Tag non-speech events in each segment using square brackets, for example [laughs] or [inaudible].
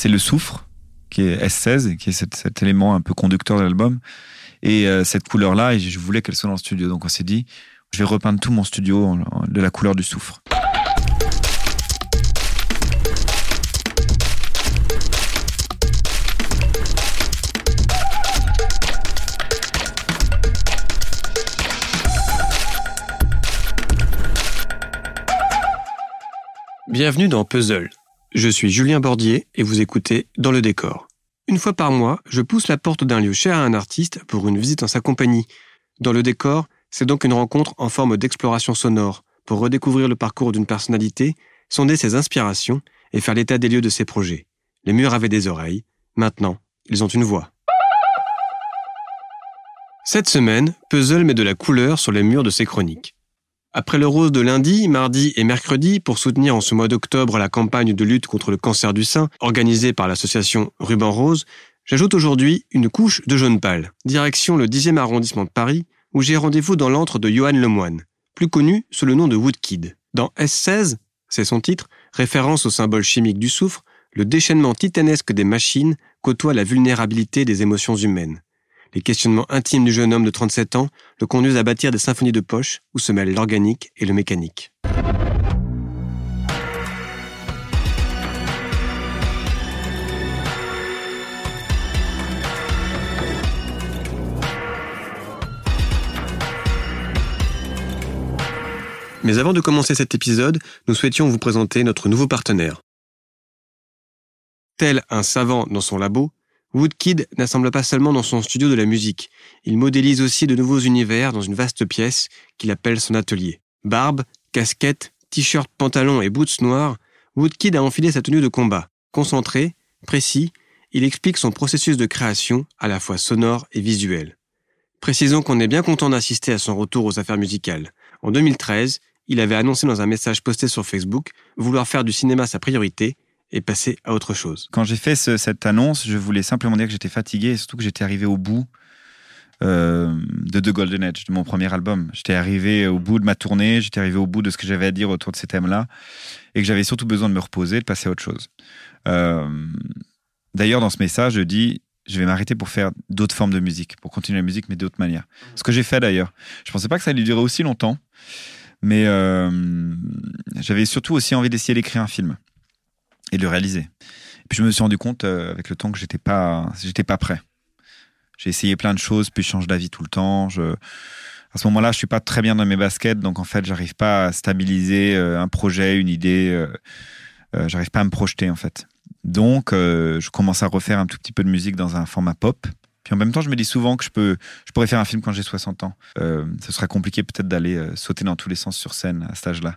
c'est le soufre, qui est S16, qui est cet, élément un peu conducteur de l'album. Et euh, cette couleur-là, je voulais qu'elle soit dans le studio. Donc on s'est dit, je vais repeindre tout mon studio de la couleur du soufre. Bienvenue dans Puzzle. Je suis Julien Bordier et vous écoutez Dans le décor. Une fois par mois, je pousse la porte d'un lieu cher à un artiste pour une visite en sa compagnie. Dans le décor, c'est donc une rencontre en forme d'exploration sonore pour redécouvrir le parcours d'une personnalité, sonder ses inspirations et faire l'état des lieux de ses projets. Les murs avaient des oreilles, maintenant, ils ont une voix. Cette semaine, Puzzle met de la couleur sur les murs de ses chroniques. Après le rose de lundi, mardi et mercredi, pour soutenir en ce mois d'octobre la campagne de lutte contre le cancer du sein organisée par l'association Ruban Rose, j'ajoute aujourd'hui une couche de jaune pâle. Direction le 10e arrondissement de Paris, où j'ai rendez-vous dans l'antre de Johan Lemoine, plus connu sous le nom de Woodkid. Dans S16, c'est son titre, référence au symbole chimique du soufre, le déchaînement titanesque des machines côtoie la vulnérabilité des émotions humaines. Les questionnements intimes du jeune homme de 37 ans le conduisent à bâtir des symphonies de poche où se mêlent l'organique et le mécanique. Mais avant de commencer cet épisode, nous souhaitions vous présenter notre nouveau partenaire. Tel un savant dans son labo, Woodkid n'assemble pas seulement dans son studio de la musique, il modélise aussi de nouveaux univers dans une vaste pièce qu'il appelle son atelier. Barbe, casquette, t-shirt, pantalon et boots noirs, Woodkid a enfilé sa tenue de combat. Concentré, précis, il explique son processus de création à la fois sonore et visuel. Précisons qu'on est bien content d'assister à son retour aux affaires musicales. En 2013, il avait annoncé dans un message posté sur Facebook vouloir faire du cinéma sa priorité et passer à autre chose. Quand j'ai fait cette annonce, je voulais simplement dire que j'étais fatigué et surtout que j'étais arrivé au bout euh, de The Golden Age, de mon premier album. J'étais arrivé au bout de ma tournée, j'étais arrivé au bout de ce que j'avais à dire autour de ces thèmes-là et que j'avais surtout besoin de me reposer, de passer à autre chose. Euh, d'ailleurs, dans ce message, je dis je vais m'arrêter pour faire d'autres formes de musique, pour continuer la musique, mais d'autres manières. Ce que j'ai fait d'ailleurs. Je pensais pas que ça allait durer aussi longtemps, mais euh, j'avais surtout aussi envie d'essayer d'écrire un film et de le réaliser. Et puis je me suis rendu compte euh, avec le temps que j'étais pas, j'étais pas prêt. J'ai essayé plein de choses, puis je change d'avis tout le temps. À ce moment-là, je suis pas très bien dans mes baskets, donc en fait, j'arrive pas à stabiliser euh, un projet, une idée. Euh, j'arrive pas à me projeter en fait. Donc, je commence à refaire un tout petit peu de musique dans un format pop. Puis en même temps, je me dis souvent que je peux, je pourrais faire un film quand j'ai 60 ans. ce sera compliqué peut-être d'aller sauter dans tous les sens sur scène à cet âge-là.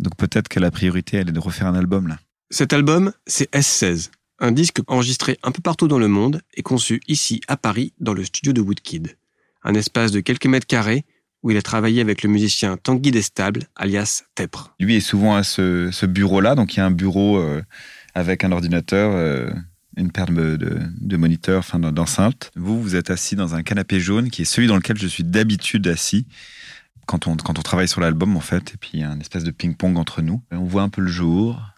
Donc peut-être que la priorité, elle est de refaire un album là. Cet album, c'est S16, un disque enregistré un peu partout dans le monde et conçu ici à Paris dans le studio de Woodkid. Un espace de quelques mètres carrés où il a travaillé avec le musicien Tanguy Destable, alias Tepre. Lui est souvent à ce, bureau-là, donc il y a un bureau euh, avec un ordinateur, euh, une paire de, moniteurs, enfin d'enceintes. Vous, vous êtes assis dans un canapé jaune qui est celui dans lequel je suis d'habitude assis quand on, travaille sur l'album en fait, et puis il y a une espèce de ping-pong entre nous. On voit un peu le jour,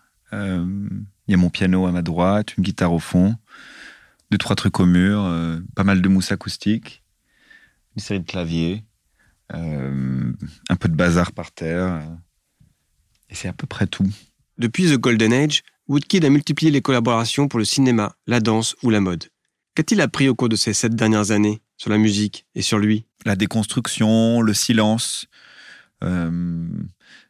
il y a mon piano à ma droite, une guitare au fond, deux, trois trucs au mur, euh, pas mal de mousse acoustique, une série de claviers, euh, un peu de bazar par terre. et c'est à peu près tout. Depuis The Golden Age, Woodkid a multiplié les collaborations pour le cinéma, la danse ou la mode. Qu'a-t-il appris au cours de ces sept dernières années sur la musique et sur lui? La déconstruction, le silence,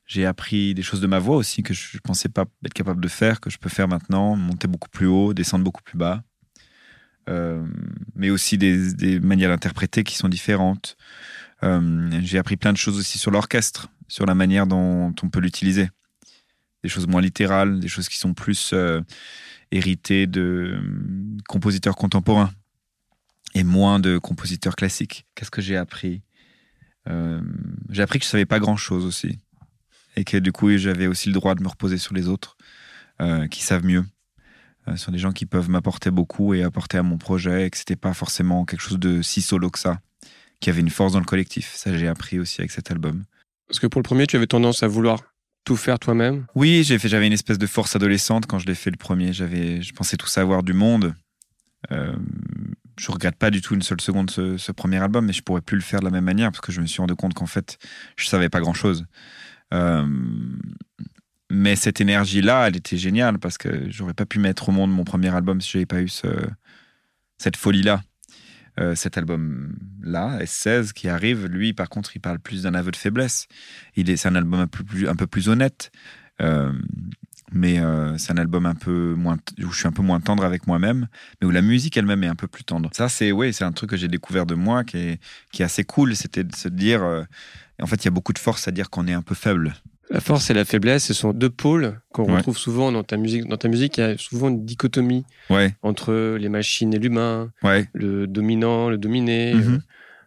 j'ai appris des choses de ma voix aussi que je ne pensais pas être capable de faire, que je peux faire maintenant, monter beaucoup plus haut, descendre beaucoup plus bas. Euh, mais aussi des, manières d'interpréter qui sont différentes. Euh, j'ai appris plein de choses aussi sur l'orchestre, sur la manière dont on peut l'utiliser. Des choses moins littérales, des choses qui sont plus euh, héritées de compositeurs contemporains et moins de compositeurs classiques. Qu'est-ce que j'ai appris? J'ai appris que je savais pas grand-chose aussi et que du coup j'avais aussi le droit de me reposer sur les autres euh, qui savent mieux, euh, sur des gens qui peuvent m'apporter beaucoup et apporter à mon projet et que c'était pas forcément quelque chose de si solo que ça, qui avait une force dans le collectif. Ça j'ai appris aussi avec cet album. Parce que pour le premier, tu avais tendance à vouloir tout faire toi-même Oui, j'ai fait, j'avais une espèce de force adolescente quand je l'ai fait le premier. J'avais, je pensais tout savoir du monde. Euh, je regrette pas du tout une seule seconde ce, ce, premier album, mais je pourrais plus le faire de la même manière parce que je me suis rendu compte qu'en fait, je savais pas grand chose. Euh, mais cette énergie-là, elle était géniale parce que j'aurais pas pu mettre au monde mon premier album si j'avais pas eu ce, cette folie-là. Euh, cet album-là, S16, qui arrive, lui, par contre, il parle plus d'un aveu de faiblesse. Il est, c'est un album un peu plus, un peu plus honnête. Euh, mais euh, c'est un album un peu moins où je suis un peu moins tendre avec moi-même mais où la musique elle-même est un peu plus tendre ça c'est oui c'est un truc que j'ai découvert de moi qui est, qui est assez cool c'était de se dire euh, en fait il y a beaucoup de force à dire qu'on est un peu faible la force et la faiblesse, ce sont deux pôles qu'on ouais. retrouve souvent dans ta musique. Dans ta musique, il y a souvent une dichotomie ouais. entre les machines et l'humain, ouais. le dominant, le dominé. Mhm. Mm -hmm.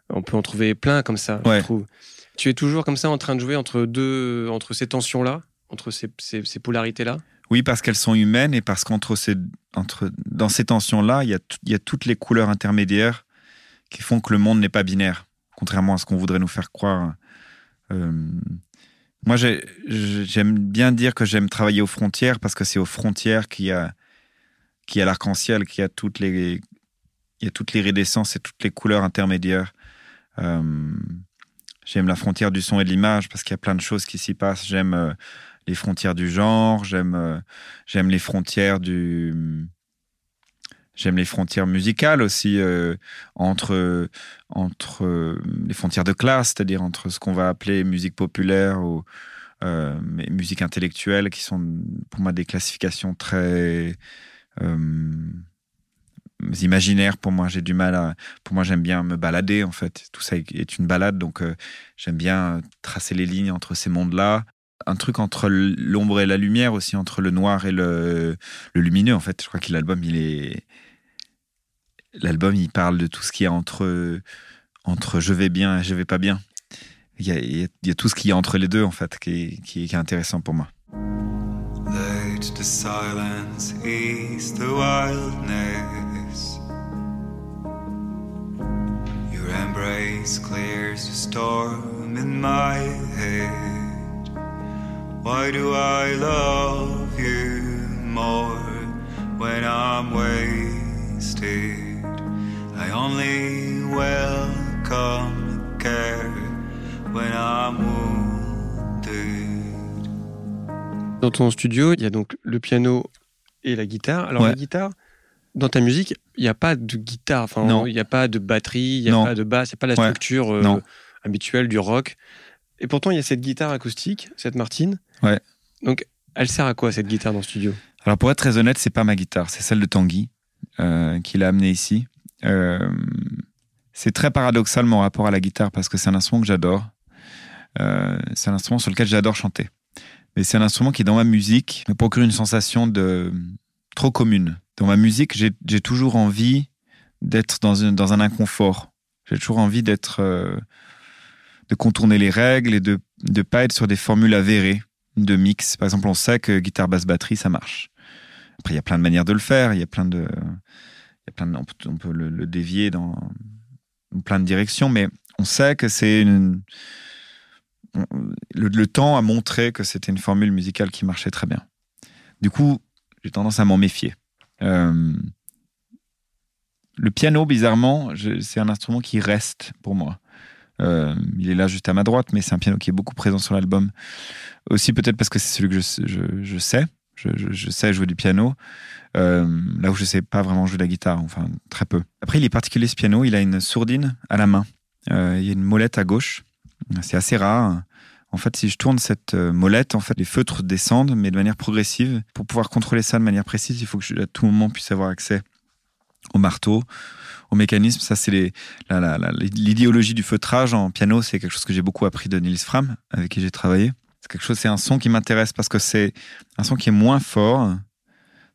On peut en trouver plein comme ça, je trouve. Tu es toujours comme ça en train de jouer entre deux, entre ces tensions-là, entre ces, polarités-là? Oui, parce qu'elles sont humaines et parce qu'entre ces, entre, dans ces tensions-là, il il y a toutes les couleurs intermédiaires qui font que le monde n'est pas binaire, contrairement à ce qu'on voudrait nous faire croire. Euh, moi, j'aime bien dire que j'aime travailler aux frontières parce que c'est aux frontières qu'il y a, y a l'arc-en-ciel, qu'il y a toutes les, il y a toutes les iridescences et toutes les couleurs intermédiaires. Euh, j'aime la frontière du son et de l'image parce qu'il y a plein de choses qui s'y passent. J'aime euh, les frontières du genre, j'aime, euh, j'aime les frontières du, J'aime les frontières musicales aussi euh, entre entre euh, les frontières de classe, c'est-à-dire entre ce qu'on va appeler musique populaire ou musique intellectuelle, qui sont pour moi des classifications très imaginaires. Pour moi, j'ai du mal à. Pour moi, j'aime bien me balader en fait. Tout ça est une balade, donc j'aime bien tracer les lignes entre ces mondes-là un truc entre l'ombre et la lumière aussi, entre le noir et le, lumineux. En fait, je crois que l'album, il est. L'album, il parle de tout ce qu'il y a entre, entre je vais bien et je vais pas bien. Il y, a, il y a tout ce qu'il y a entre les deux, en fait, qui est, qui est, qui est intéressant pour moi. Silence the wildness. Your embrace clears the storm in my head. Why do I love you more when I'm wasted? I only welcome care when I'm wounded. Dans ton studio, il y a donc le piano et la guitare. Alors Ouais. la guitare, dans ta musique, il n'y a pas de guitare, enfin, Non. il n'y a pas de batterie, il n'y a Non. pas de basse, il n'y a pas la Ouais. structure euh, habituelle du rock. Et pourtant, il y a cette guitare acoustique, cette Martine. Ouais. Donc, elle sert à quoi cette guitare dans le studio? Alors pour être très honnête, c'est pas ma guitare, c'est celle de Tanguy euh, qui l'a amenée ici. Euh, c'est très paradoxal mon rapport à la guitare parce que c'est un instrument que j'adore. Euh, c'est un instrument sur lequel j'adore chanter. Mais c'est un instrument qui dans ma musique me procure une sensation de trop commune. Dans ma musique, j'ai toujours envie d'être dans, une- dans un inconfort. J'ai toujours envie d'être euh, de contourner les règles et de ne pas être sur des formules avérées de mix. Par exemple, on sait que guitare, basse, batterie, ça marche. Après, il y a plein de manières de le faire. Il y a plein de, y a plein de, on peut, le, dévier dans plein de directions, mais on sait que c'est une, le, temps a montré que c'était une formule musicale qui marchait très bien. Du coup, j'ai tendance à m'en méfier. Euh, le piano, bizarrement, c'est un instrument qui reste pour moi. Euh, il est là juste à ma droite, mais c'est un piano qui est beaucoup présent sur l'album. Aussi peut-être parce que c'est celui que je, sais. Je, sais jouer du piano. Euh, là où je sais pas vraiment jouer de la guitare, enfin très peu. Après, il est particulier ce piano. Il a une sourdine à la main. Euh, il y a une molette à gauche. C'est assez rare. En fait, si je tourne cette molette, en fait, les feutres descendent, mais de manière progressive. Pour pouvoir contrôler ça de manière précise, il faut que je, à tout moment puisse avoir accès au marteau, au mécanisme. Ça, c'est l'idéologie du feutrage en piano. C'est quelque chose que j'ai beaucoup appris de Niels Fram, avec qui j'ai travaillé. C'est quelque chose, c'est un son qui m'intéresse parce que c'est un son qui est moins fort,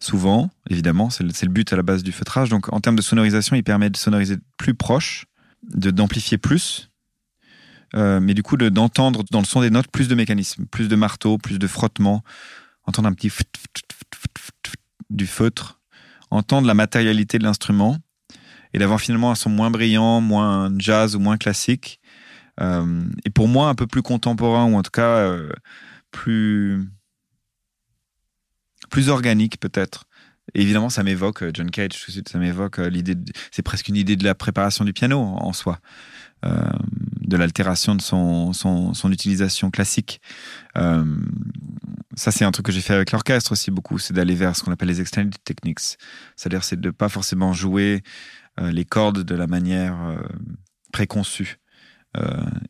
souvent, évidemment. C'est le, but à la base du feutrage. Donc, en termes de sonorisation, il permet de sonoriser plus proche, d'amplifier plus. Euh, mais du coup, de- d'entendre dans le son des notes plus de mécanismes, plus de marteau, plus de frottement, entendre un petit du feutre, entendre la matérialité de l'instrument et d'avoir finalement un son moins brillant, moins jazz ou moins classique. Euh, et pour moi, un peu plus contemporain ou en tout cas euh, plus plus organique peut-être. Évidemment, ça m'évoque John Cage, tout de suite, ça m'évoque l'idée. C'est presque une idée de la préparation du piano en soi. Euh, de l'altération de son, son, son, utilisation classique. Euh, ça, c'est un truc que j'ai fait avec l'orchestre aussi beaucoup, c'est d'aller vers ce qu'on appelle les extended techniques. C'est-à-dire, c'est de pas forcément jouer euh, les cordes de la manière préconçue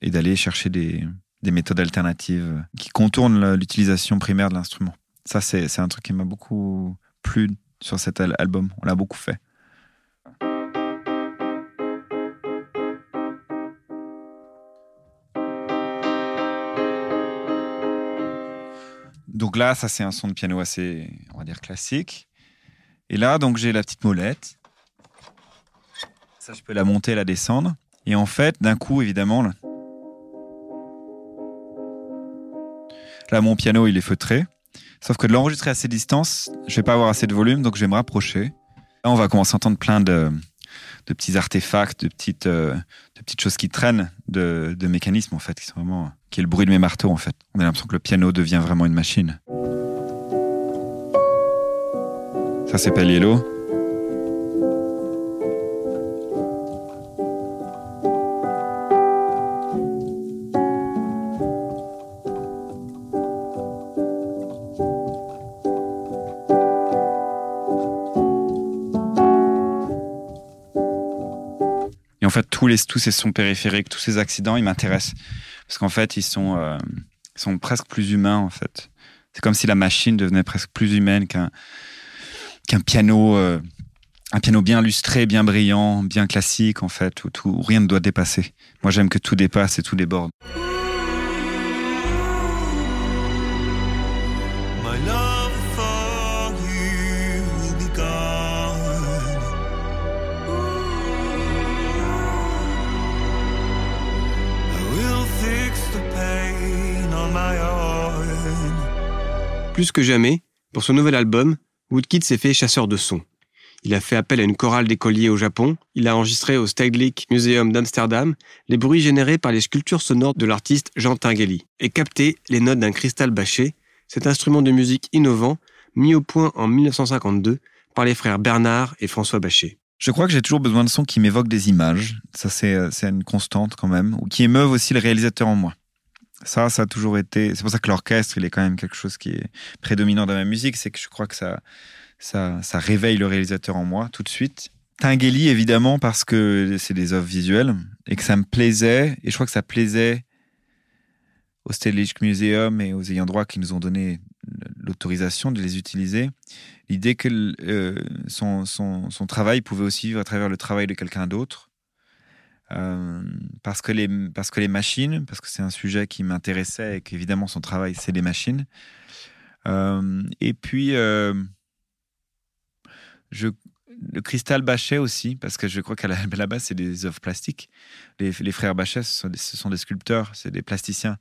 et d'aller chercher des, des, méthodes alternatives qui contournent l'utilisation primaire de l'instrument. Ça, c'est un truc qui m'a beaucoup plu sur cet album. On l'a beaucoup fait. Donc là, ça c'est un son de piano assez, on va dire, classique. Et là, donc j'ai la petite molette. Ça, je peux la monter, la descendre. Et en fait, d'un coup, évidemment, là, mon piano, il est feutré. Sauf que de l'enregistrer à ces distances, je vais pas avoir assez de volume, donc je vais me rapprocher. Là, on va commencer à entendre plein de, petits artefacts, de petites, euh, de petites choses qui traînent, de, de, mécanismes en fait, qui sont vraiment, qui est le bruit de mes marteaux en fait. On a l'impression que le piano devient vraiment une machine. Ça c'est Yellow. Fait, tous, les, tous ces sons périphériques, tous ces accidents, ils m'intéressent. Parce qu'en fait, ils sont, euh, sont presque plus humains, en fait. C'est comme si la machine devenait presque plus humaine qu'un piano, euh, un piano bien lustré, bien brillant, bien classique, en fait, où, tout, rien ne doit dépasser. Moi, j'aime que tout dépasse et tout déborde. Plus que jamais, pour ce nouvel album, Woodkid s'est fait chasseur de sons. Il a fait appel à une chorale d'écoliers au Japon, il a enregistré au Stedelijk Museum d'Amsterdam les bruits générés par les sculptures sonores de l'artiste Jean Tinguely et capté les notes d'un cristal bâché, cet instrument de musique innovant mis au point en 1952 par les frères Bernard et François Bachet. Je crois que j'ai toujours besoin de sons qui m'évoquent des images, ça c'est une constante quand même, ou qui émeuvent aussi le réalisateur en moi. Ça, ça a toujours été. C'est pour ça que l'orchestre, il est quand même quelque chose qui est prédominant dans ma musique. C'est que je crois que ça, ça, ça réveille le réalisateur en moi tout de suite. Tinguely, évidemment, parce que c'est des œuvres visuelles et que ça me plaisait. Et je crois que ça plaisait au Stedelijk Museum et aux ayants droit qui nous ont donné l'autorisation de les utiliser. L'idée que euh, son, son, son travail pouvait aussi vivre à travers le travail de quelqu'un d'autre euh, parce, que les, parce que les machines, parce que c'est un sujet qui m'intéressait et qu'évidemment son travail, c'est les machines. Euh, et puis, euh, je, le cristal Bachet aussi, parce que je crois qu'à la, [laughs] base, c'est des œuvres plastiques. Les, frères Bachet, ce sont, des, ce sont, des, sculpteurs, c'est des plasticiens.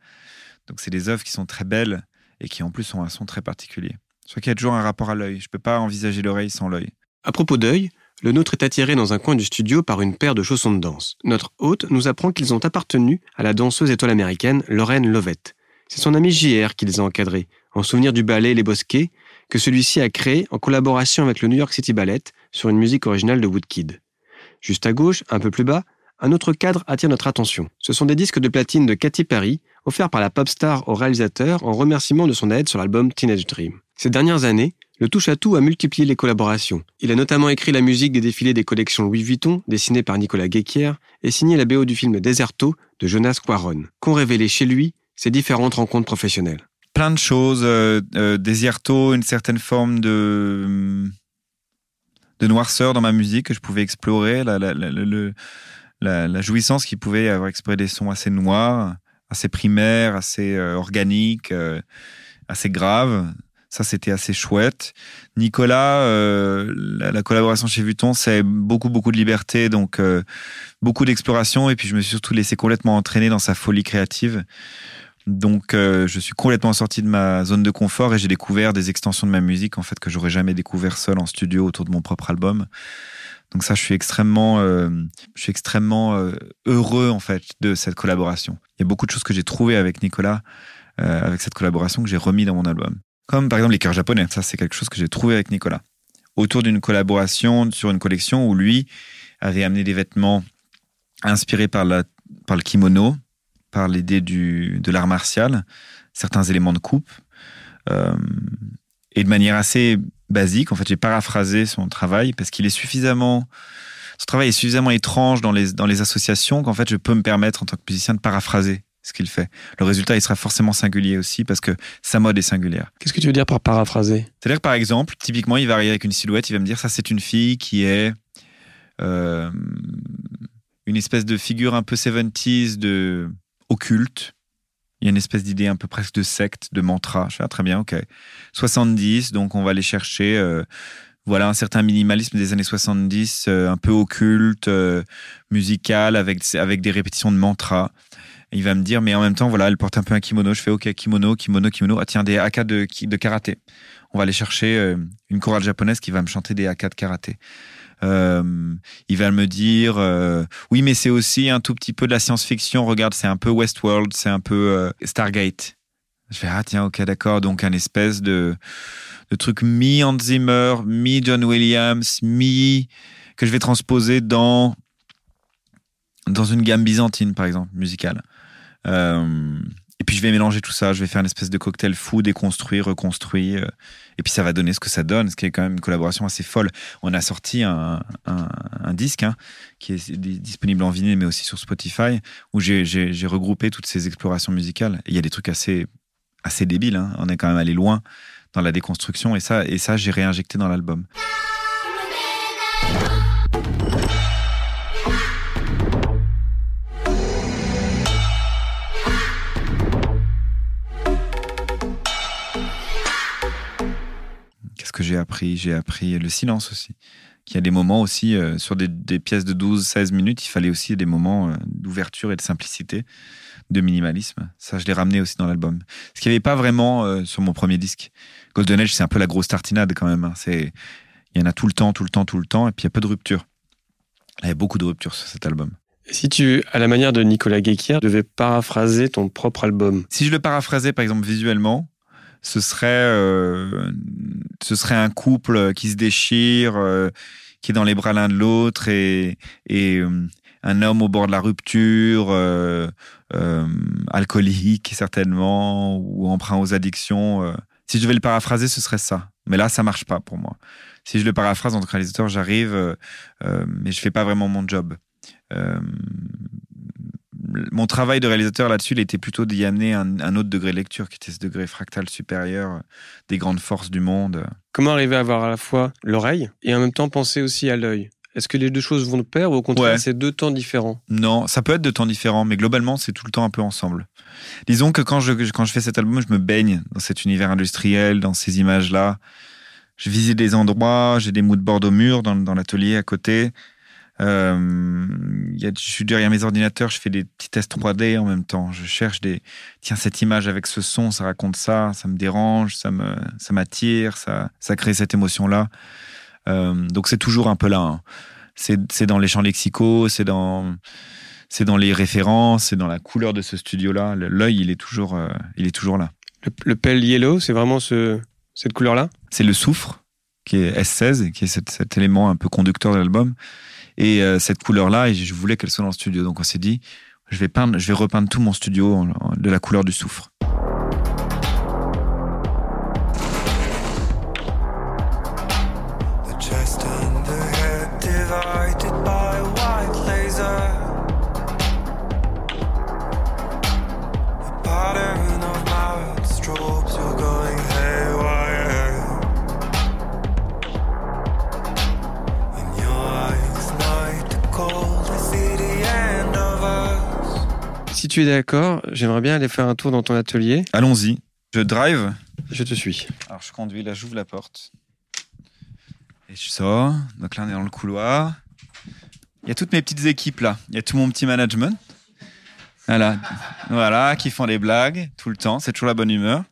Donc, c'est des œuvres qui sont très belles et qui, en plus, ont un son très particulier. Je crois qu'il y a toujours un rapport à l'œil. Je ne peux pas envisager l'oreille sans l'œil. À propos d'œil, le nôtre est attiré dans un coin du studio par une paire de chaussons de danse. Notre hôte nous apprend qu'ils ont appartenu à la danseuse étoile américaine Lorraine Lovett. C'est son ami JR qui les a encadrés, en souvenir du ballet Les Bosquets, que celui-ci a créé en collaboration avec le New York City Ballet sur une musique originale de Woodkid. Juste à gauche, un peu plus bas, un autre cadre attire notre attention. Ce sont des disques de platine de Katy Perry, offerts par la pop star au réalisateur en remerciement de son aide sur l'album Teenage Dream. Ces dernières années, le touche-à-tout a multiplié les collaborations. Il a notamment écrit la musique des défilés des collections Louis Vuitton, dessinées par Nicolas Guéquière, et signé la BO du film Deserto de Jonas Quaron, qu'ont révélé chez lui ses différentes rencontres professionnelles? Plein de choses. Euh, euh Deserto, une certaine forme de, de noirceur dans ma musique que je pouvais explorer, la, jouissance qui pouvait avoir exprimé des sons assez noirs, assez primaires, assez euh, organiques, assez graves ça, c'était assez chouette. Nicolas, euh, la, collaboration chez Vuitton, c'est beaucoup, beaucoup de liberté, donc euh, beaucoup d'exploration. Et puis, je me suis surtout laissé complètement entraîner dans sa folie créative. Donc, euh, je suis complètement sorti de ma zone de confort et j'ai découvert des extensions de ma musique, en fait, que j'aurais jamais découvert seul en studio autour de mon propre album. Donc ça, je suis extrêmement, je suis extrêmement heureux en fait de cette collaboration. Il y a beaucoup de choses que j'ai trouvées avec Nicolas euh, avec cette collaboration que j'ai remis dans mon album. Comme par exemple les cœurs japonais. Ça, c'est quelque chose que j'ai trouvé avec Nicolas. Autour d'une collaboration sur une collection où lui avait amené des vêtements inspirés par, le kimono, par l'idée de l'art martial, certains éléments de coupe. Euh, et de manière assez basique, en fait, j'ai paraphrasé son travail parce qu'il est suffisamment son travail est suffisamment étrange dans les, dans les associations qu'en fait, je peux me permettre en tant que musicien de paraphraser ce qu'il fait. Le résultat, il sera forcément singulier aussi parce que sa mode est singulière. Qu'est-ce que tu veux dire par paraphraser? C'est-à-dire par exemple, typiquement, il va arriver avec une silhouette, il va me dire ça, c'est une fille qui est euh, une espèce de figure un peu 70s, de occulte. Il y a une espèce d'idée un peu presque de secte, de mantra. Je fais, ah, très bien, ok. 70, donc on va aller chercher. Euh, voilà un certain minimalisme des années 70, euh, un peu occulte, euh, musical, avec, avec des répétitions de mantras. Il va me dire, mais en même temps, voilà, elle porte un peu un kimono. Je fais, ok, kimono, kimono, kimono. Ah tiens, des haka de, karaté. On va aller chercher euh, une chorale japonaise qui va me chanter des haka de karaté. il va me dire, oui, mais c'est aussi un tout petit peu de la science-fiction. Regarde, c'est un peu Westworld, c'est un peu Stargate. Je fais, ah tiens, ok, d'accord. Donc, un espèce de de trucs mi-Hans Zimmer, mi-John Williams, mi que je vais transposer dans dans une gamme byzantine par exemple musicale. Euh, et puis je vais mélanger tout ça, je vais faire une espèce de cocktail fou, déconstruit, reconstruit, euh, et puis ça va donner ce que ça donne, ce qui est quand même une collaboration assez folle. On a sorti un, disque hein, qui est disponible en vinyle mais aussi sur Spotify, où j'ai regroupé toutes ces explorations musicales. il y a des trucs assez débiles, hein. on est quand même allé loin dans la déconstruction et ça j'ai réinjecté dans l'album. Que j'ai appris J'ai appris le silence aussi. Il y a des moments aussi, euh, sur des, pièces de 12-16 minutes, il fallait aussi des moments euh, d'ouverture et de simplicité, de minimalisme. Ça, je l'ai ramené aussi dans l'album. Ce qu'il n'y avait pas vraiment euh, sur mon premier disque. Golden Age, c'est un peu la grosse tartinade quand même. Hein. C'est, il y en a tout le temps, tout le temps, tout le temps, et puis il y a peu de ruptures. Il y a beaucoup de ruptures sur cet album. Si tu, à la manière de Nicolas Guéquier, devais paraphraser ton propre album? Si je le paraphrasais, par exemple, visuellement, ce serait, euh, ce serait un couple qui se déchire, euh, qui est dans les bras l'un de l'autre, et, et euh, un homme au bord de la rupture, alcoolique certainement, ou emprunt aux addictions. Si je devais le paraphraser, ce serait ça. Mais là, ça marche pas pour moi. Si je le paraphrase en tant que réalisateur, j'arrive, euh, euh, mais je fais pas vraiment mon job. Euh, mon travail de réalisateur là-dessus, il était plutôt d'y amener un, autre degré de lecture, qui était ce degré fractal supérieur des grandes forces du monde. Comment arriver à avoir à la fois l'oreille et en même temps penser aussi à l'œil? Est-ce que les deux choses vont de pair ou au contraire c'est deux temps différents? Non, ça peut être deux temps différents, mais globalement c'est tout le temps un peu ensemble. Disons que quand je, quand je fais cet album, je me baigne dans cet univers industriel, dans ces images-là. Je visite des endroits, j'ai des moodboards au mur dans, dans l'atelier à côté. Euh, y a, je suis derrière mes ordinateurs, je fais des petits tests 3D en même temps. Je cherche des. Tiens, cette image avec ce son, ça raconte ça, ça me dérange, ça me, ça m'attire, ça, ça crée cette émotion-là. Euh, donc c'est toujours un peu là. Hein. C'est dans les champs lexicaux, c'est dans c'est dans les références, c'est dans la couleur de ce studio-là. L'œil, il est toujours, euh, il est toujours là. Le, le pale yellow, c'est vraiment ce, cette couleur-là? C'est le soufre, qui est S16, qui est cet, élément un peu conducteur de l'album. Et euh, cette couleur-là, je voulais qu'elle soit dans le studio. Donc on s'est dit, je vais repeindre tout mon studio de la couleur du soufre. Tu es d'accord, j'aimerais bien aller faire un tour dans ton atelier. Allons-y. Je drive. Je te suis. Alors je conduis, là j'ouvre la porte. Et je sors. Donc là on est dans le couloir. Il y a toutes mes petites équipes là. Il y a tout mon petit management. Voilà. Voilà, qui font des blagues tout le temps. C'est toujours la bonne humeur.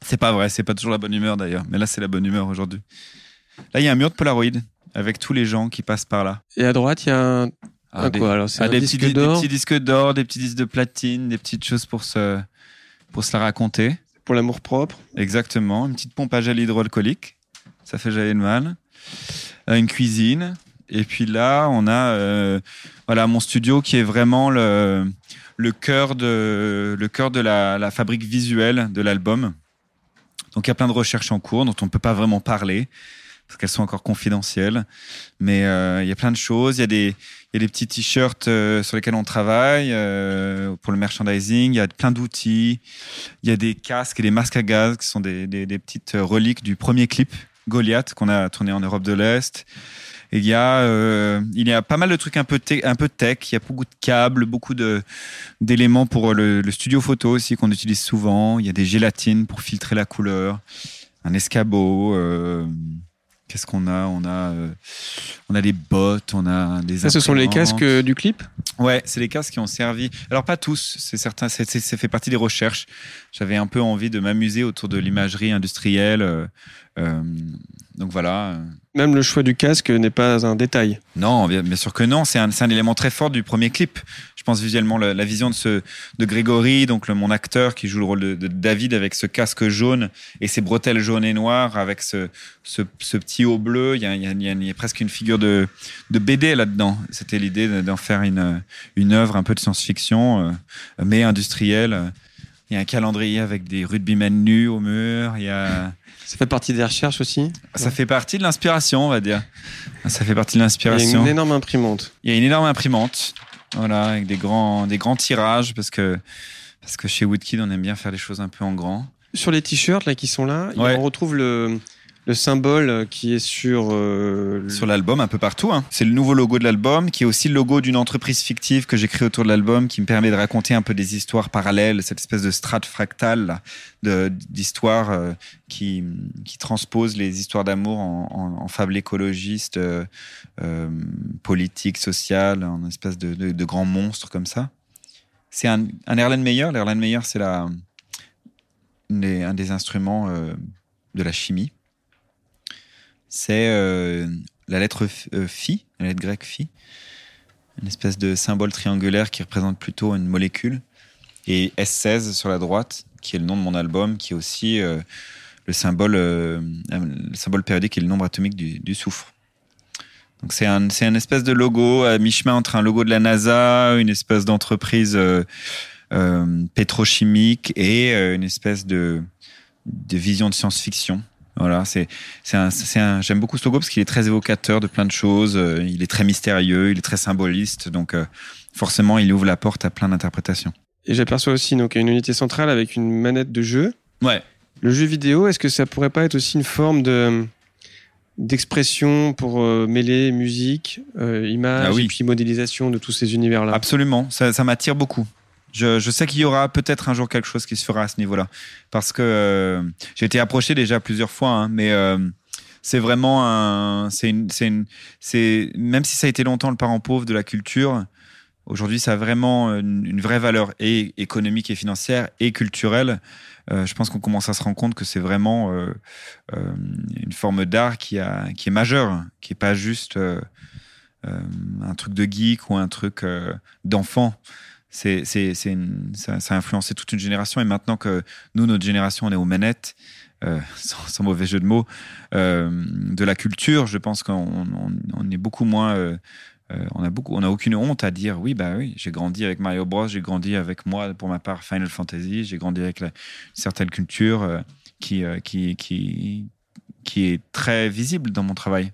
C'est pas vrai, c'est pas toujours la bonne humeur d'ailleurs. Mais là c'est la bonne humeur aujourd'hui. Là il y a un mur de Polaroid avec tous les gens qui passent par là. Et à droite il y a un ah, des, quoi alors ah, des, petits, des, petits, disques d'or, des petits disques de platine, des petites choses pour se pour se la raconter. Pour l'amour propre. Exactement. Une petite pompe à gel hydroalcoolique. Ça fait jamais de mal. Euh, une cuisine. Et puis là, on a euh, voilà mon studio qui est vraiment le, le cœur de, le cœur de la, la fabrique visuelle de l'album. Donc il y a plein de recherches en cours dont on ne peut pas vraiment parler parce qu'elles sont encore confidentielles. Mais euh, il y a plein de choses. Il y a des, y a des petits t-shirts euh, sur lesquels on travaille euh, pour le merchandising. Il y a plein d'outils. Il y a des casques et des masques à gaz qui sont des, des, petites reliques du premier clip Goliath qu'on a tourné en Europe de l'Est. Il y a, il y a pas mal de trucs un peu, un peu tech. Il y a beaucoup de câbles, beaucoup de d'éléments pour le, studio photo aussi qu'on utilise souvent. Il y a des gélatines pour filtrer la couleur, un escabeau. Qu'est-ce qu'on a? On a, euh, on a des bottes, on a des. Ça, ce sont les casques euh, du clip? Ouais, c'est les casques qui ont servi. Alors pas tous, c'est certain, c'est, c'est- ça fait partie des recherches. J'avais un peu envie de m'amuser autour de l'imagerie industrielle. euh, euh, donc voilà. Même le choix du casque n'est pas un détail. Non, bien, sûr que non. C'est un, élément très fort du premier clip. Je pense visuellement la, la vision de de Grégory, donc mon acteur qui joue le rôle de, David avec ce casque jaune et ses bretelles jaunes et noires avec ce, ce, petit haut bleu. Il y a, presque une figure de, de BD là-dedans. C'était l'idée de- d'en faire une, une œuvre un peu de science-fiction, euh, mais industrielle. Il y a un calendrier avec des rugbymen nus au mur. Il y a Ça fait partie des recherches aussi. ça fait partie de l'inspiration, on va dire. Ça fait partie de Il y a l'inspiration. une énorme imprimante. Il y a une énorme imprimante, voilà, avec des grands, des grands tirages, parce que, parce que chez Woodkid, on aime bien faire les choses un peu en grand. Sur les t-shirts là qui sont là, Ouais. on retrouve le, le symbole qui est sur. euh, Sur l'album, un peu partout. hein. C'est le nouveau logo de l'album, qui est aussi le logo d'une entreprise fictive que j'ai créée autour de l'album, qui me permet de raconter un peu des histoires parallèles, cette espèce de strate fractale d'histoires euh, qui, qui transposent les histoires d'amour en, en, en fables écologistes, euh, euh, politiques, sociales, en espèce de, de, de grands monstres comme ça. C'est un, un Erlen Meyer. L'Erlen Meyer, c'est la, un des instruments euh, de la chimie. C'est euh, la lettre euh, phi, la lettre grecque phi, une espèce de symbole triangulaire qui représente plutôt une molécule, et S16 sur la droite, qui est le nom de mon album, qui est aussi euh, le symbole, euh, le symbole périodique et le nombre atomique du, du soufre. Donc c'est un, c'est un espèce de logo à mi-chemin entre un logo de la NASA, une espèce d'entreprise pétrochimique et une espèce de, de vision de science-fiction. Voilà, c'est c'est un, j'aime beaucoup ce logo parce qu'il est très évocateur de plein de choses. euh, Il est très mystérieux, il est très symboliste, donc euh, forcément, il ouvre la porte à plein d'interprétations. Et j'aperçois aussi donc une unité centrale avec une manette de jeu. Ouais. Le jeu vidéo, est-ce que ça pourrait pas être aussi une forme de d'expression pour euh, mêler musique, euh, image Ah oui. et puis modélisation de tous ces univers-là? Absolument, ça, ça m'attire beaucoup. Je, sais qu'il y aura peut-être un jour quelque chose qui se fera à ce niveau-là, parce que euh, j'ai été approché déjà plusieurs fois, hein, mais euh, c'est vraiment un, c'est une, c'est une, c'est même si ça a été longtemps le parent pauvre de la culture, aujourd'hui ça a vraiment une, vraie valeur et économique et financière et culturelle. Euh, je pense qu'on commence à se rendre compte que c'est vraiment une forme d'art qui a, qui est majeure, qui est pas juste un truc de geek ou un truc d'enfant c'est, c'est, c'est une- ça, ça a influencé toute une génération. Et maintenant que nous, notre génération, on est aux manettes, euh, [laughs] sans, sans mauvais jeu de mots, euh, de la culture, je pense qu'on on, on est beaucoup moins. euh, euh, on a beaucoup, on a aucune honte à dire oui, bah oui, j'ai grandi avec Mario Bros, j'ai grandi avec moi, pour ma part, Final Fantasy, j'ai grandi avec la- une certaine culture euh, qui, euh, qui, qui, qui est très visible dans mon travail.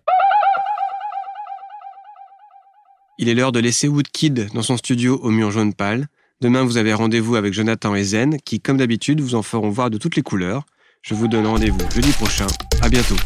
Il est l'heure de laisser Woodkid dans son studio au mur jaune pâle. Demain, vous avez rendez-vous avec Jonathan et Zen, qui, comme d'habitude, vous en feront voir de toutes les couleurs. Je vous donne rendez-vous jeudi prochain. À bientôt.